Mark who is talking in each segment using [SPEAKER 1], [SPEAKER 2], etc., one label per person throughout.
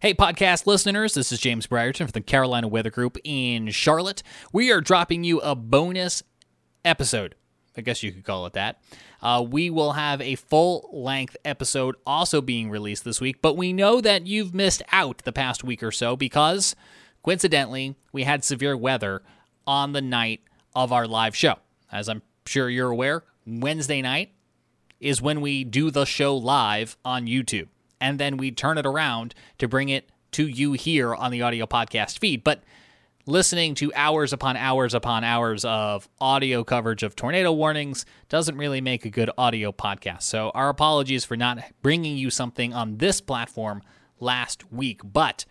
[SPEAKER 1] Hey, podcast listeners, this is James Brierton from the Carolina Weather Group in Charlotte. We are dropping you a bonus episode. I guess you could call it that. Uh, we will have a full length episode also being released this week, but we know that you've missed out the past week or so because, coincidentally, we had severe weather on the night of our live show. As I'm sure you're aware, Wednesday night is when we do the show live on YouTube and then we turn it around to bring it to you here on the audio podcast feed. But listening to hours upon hours upon hours of audio coverage of tornado warnings doesn't really make a good audio podcast. So, our apologies for not bringing you something on this platform last week. But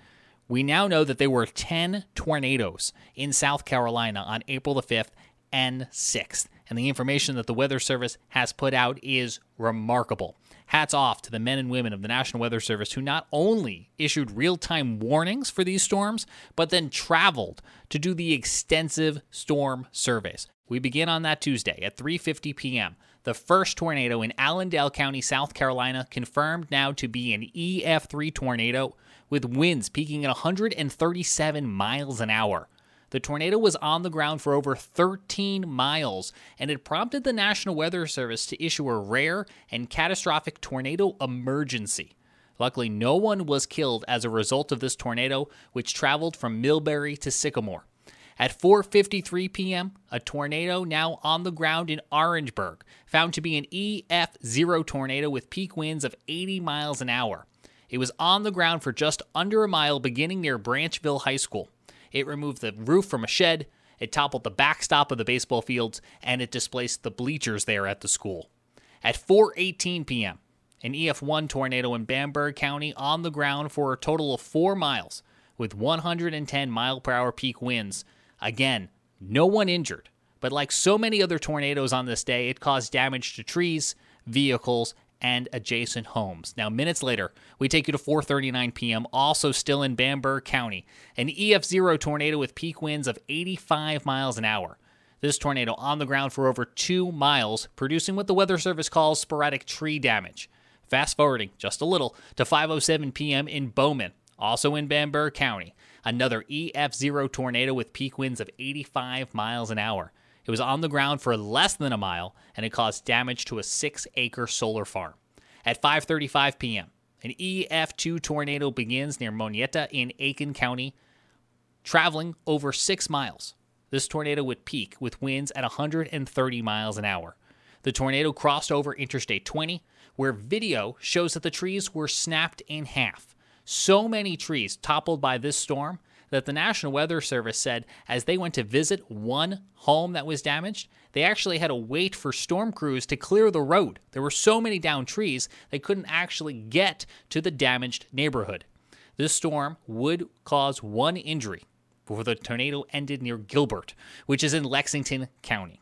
[SPEAKER 1] we now know that there were 10 tornadoes in South Carolina on April the 5th and 6th. And the information that the Weather Service has put out is remarkable. Hats off to the men and women of the National Weather Service who not only issued real time warnings for these storms, but then traveled to do the extensive storm surveys. We begin on that Tuesday at 3:50 p.m. The first tornado in Allendale County, South Carolina, confirmed now to be an EF3 tornado with winds peaking at 137 miles an hour. The tornado was on the ground for over 13 miles, and it prompted the National Weather Service to issue a rare and catastrophic tornado emergency. Luckily, no one was killed as a result of this tornado, which traveled from Millbury to Sycamore. At 4:53 p.m., a tornado now on the ground in Orangeburg, found to be an EF0 tornado with peak winds of 80 miles an hour. It was on the ground for just under a mile beginning near Branchville High School. It removed the roof from a shed, it toppled the backstop of the baseball fields, and it displaced the bleachers there at the school. At 4:18 p.m., an EF1 tornado in Bamberg County on the ground for a total of 4 miles with 110 mile per hour peak winds. Again, no one injured, but like so many other tornadoes on this day, it caused damage to trees, vehicles, and adjacent homes. Now, minutes later, we take you to 4:39 p.m., also still in Bamberg County, an EF0 tornado with peak winds of 85 miles an hour. This tornado on the ground for over 2 miles, producing what the Weather Service calls sporadic tree damage. Fast forwarding just a little to 5:07 p.m. in Bowman, also in Bamberg County, another EF0 tornado with peak winds of 85 miles an hour. It was on the ground for less than a mile and it caused damage to a 6-acre solar farm. At 5:35 p.m., an EF2 tornado begins near Monetta in Aiken County, traveling over 6 miles. This tornado would peak with winds at 130 miles an hour. The tornado crossed over Interstate 20, where video shows that the trees were snapped in half. So many trees toppled by this storm that the National Weather Service said as they went to visit one home that was damaged, they actually had to wait for storm crews to clear the road. There were so many down trees, they couldn't actually get to the damaged neighborhood. This storm would cause one injury before the tornado ended near Gilbert, which is in Lexington County.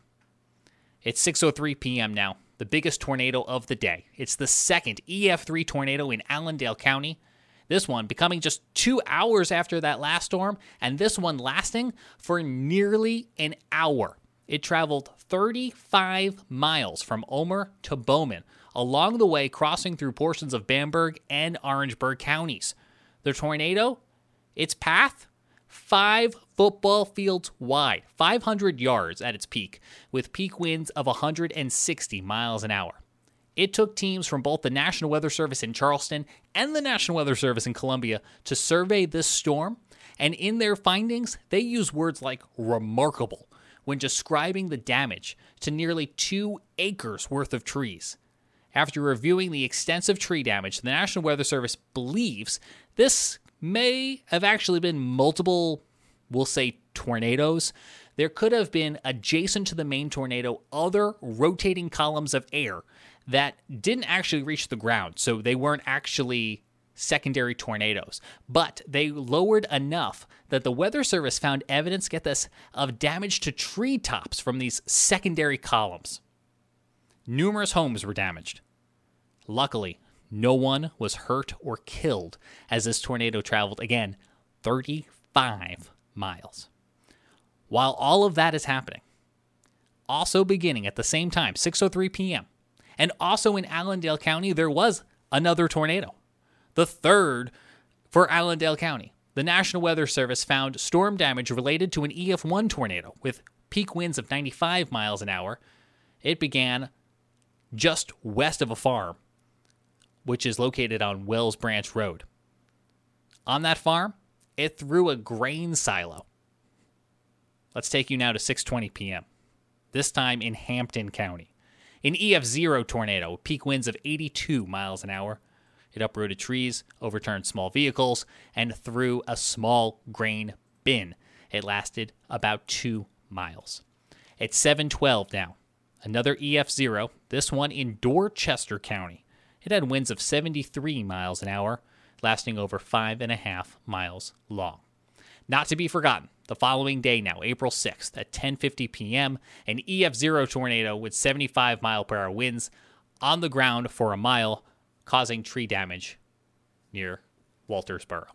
[SPEAKER 1] It's 6:03 p.m. now, the biggest tornado of the day. It's the second EF3 tornado in Allendale County this one becoming just two hours after that last storm, and this one lasting for nearly an hour. It traveled 35 miles from Ulmer to Bowman, along the way crossing through portions of Bamberg and Orangeburg counties. The tornado, its path, five football fields wide, 500 yards at its peak, with peak winds of 160 miles an hour. It took teams from both the National Weather Service in Charleston and the National Weather Service in Columbia to survey this storm, and in their findings, they use words like remarkable when describing the damage to nearly two acres worth of trees. After reviewing the extensive tree damage, the National Weather Service believes this may have actually been multiple, we'll say, tornadoes. There could have been adjacent to the main tornado other rotating columns of air that didn't actually reach the ground. So they weren't actually secondary tornadoes, but they lowered enough that the Weather Service found evidence, get this, of damage to treetops from these secondary columns. Numerous homes were damaged. Luckily, no one was hurt or killed as this tornado traveled again 35 miles. While all of that is happening, also beginning at the same time, 6:03 p.m., and also in Allendale County, there was another tornado. The third For Allendale County, the National Weather Service found storm damage related to an EF1 tornado with peak winds of 95 miles an hour. It began just west of a farm, which is located on Wells Branch Road. On that farm, it threw a grain silo. Let's take you now to 6:20 p.m. This time in Hampton County. An EF0 tornado, with peak winds of 82 miles an hour. It uprooted trees, overturned small vehicles, and threw a small grain bin. It lasted about 2 miles. It's 712 now. Another EF0, this one in Dorchester County. It had winds of 73 miles an hour, lasting over five and a half miles long. Not to be forgotten, the following day now, April 6th at 10:50 p.m., an EF0 tornado with 75 mile per hour winds on the ground for a mile, causing tree damage near Walterboro.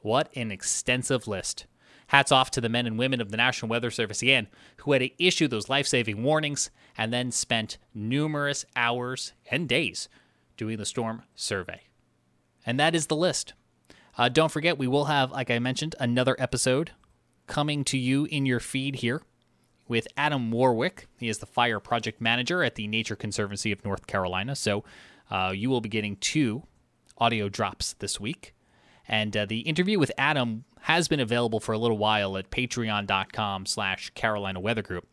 [SPEAKER 1] What an extensive list. Hats off to the men and women of the National Weather Service again, who had to issue those life saving warnings and then spent numerous hours and days doing the storm survey. And that is the list. Uh, don't forget, we will have, like I mentioned, another episode coming to you in your feed here with Adam Warwick. He is the fire project manager at the Nature Conservancy of North Carolina. So uh, you will be getting two audio drops this week. And uh, the interview with Adam has been available for a little while at patreon.com slash Carolina Weather Group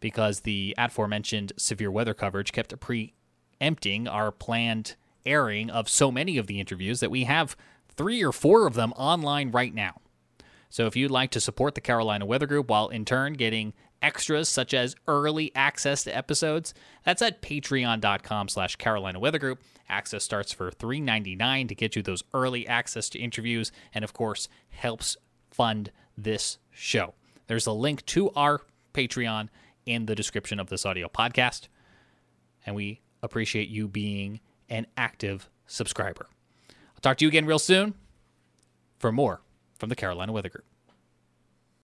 [SPEAKER 1] because the aforementioned severe weather coverage kept preempting our planned airing of so many of the interviews that we have three or four of them online right now. So if you'd like to support the Carolina Weather Group while in turn getting extras such as early access to episodes, that's at patreon.com slash Carolina Weather Group. Access starts for $3.99 to get you those early access to interviews and of course helps fund this show. There's a link to our Patreon in the description of this audio podcast. And we appreciate you being an active subscriber. I'll talk to you again real soon for more from the Carolina Weather Group.